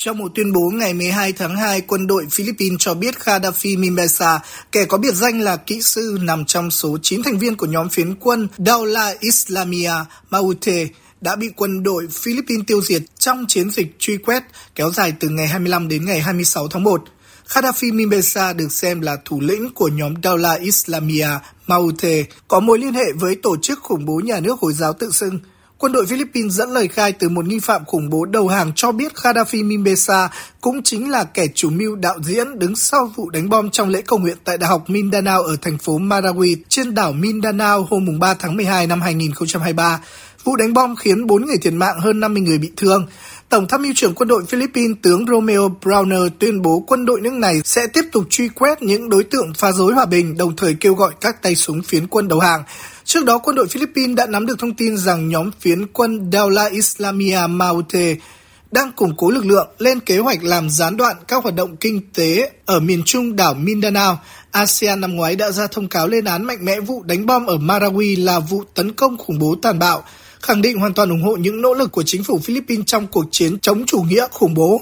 Trong một tuyên bố ngày 12 tháng 2, quân đội Philippines cho biết Gaddafi Mimbesa, kẻ có biệt danh là kỹ sư nằm trong số 9 thành viên của nhóm phiến quân Daula Islamia Maute, đã bị quân đội Philippines tiêu diệt trong chiến dịch truy quét kéo dài từ ngày 25 đến ngày 26 tháng 1. Gaddafi Mimbesa được xem là thủ lĩnh của nhóm Daula Islamia Maute, có mối liên hệ với tổ chức khủng bố nhà nước Hồi giáo tự xưng. Quân đội Philippines dẫn lời khai từ một nghi phạm khủng bố đầu hàng cho biết Gaddafi Mimbesa cũng chính là kẻ chủ mưu đạo diễn đứng sau vụ đánh bom trong lễ cầu nguyện tại Đại học Mindanao ở thành phố Marawi trên đảo Mindanao hôm 3 tháng 12 năm 2023. Vụ đánh bom khiến 4 người thiệt mạng, hơn 50 người bị thương. Tổng tham mưu trưởng quân đội Philippines tướng Romeo Browner tuyên bố quân đội nước này sẽ tiếp tục truy quét những đối tượng phá rối hòa bình, đồng thời kêu gọi các tay súng phiến quân đầu hàng. Trước đó, quân đội Philippines đã nắm được thông tin rằng nhóm phiến quân Daula Islamia Maute đang củng cố lực lượng lên kế hoạch làm gián đoạn các hoạt động kinh tế ở miền trung đảo Mindanao. ASEAN năm ngoái đã ra thông cáo lên án mạnh mẽ vụ đánh bom ở Marawi là vụ tấn công khủng bố tàn bạo khẳng định hoàn toàn ủng hộ những nỗ lực của chính phủ Philippines trong cuộc chiến chống chủ nghĩa khủng bố.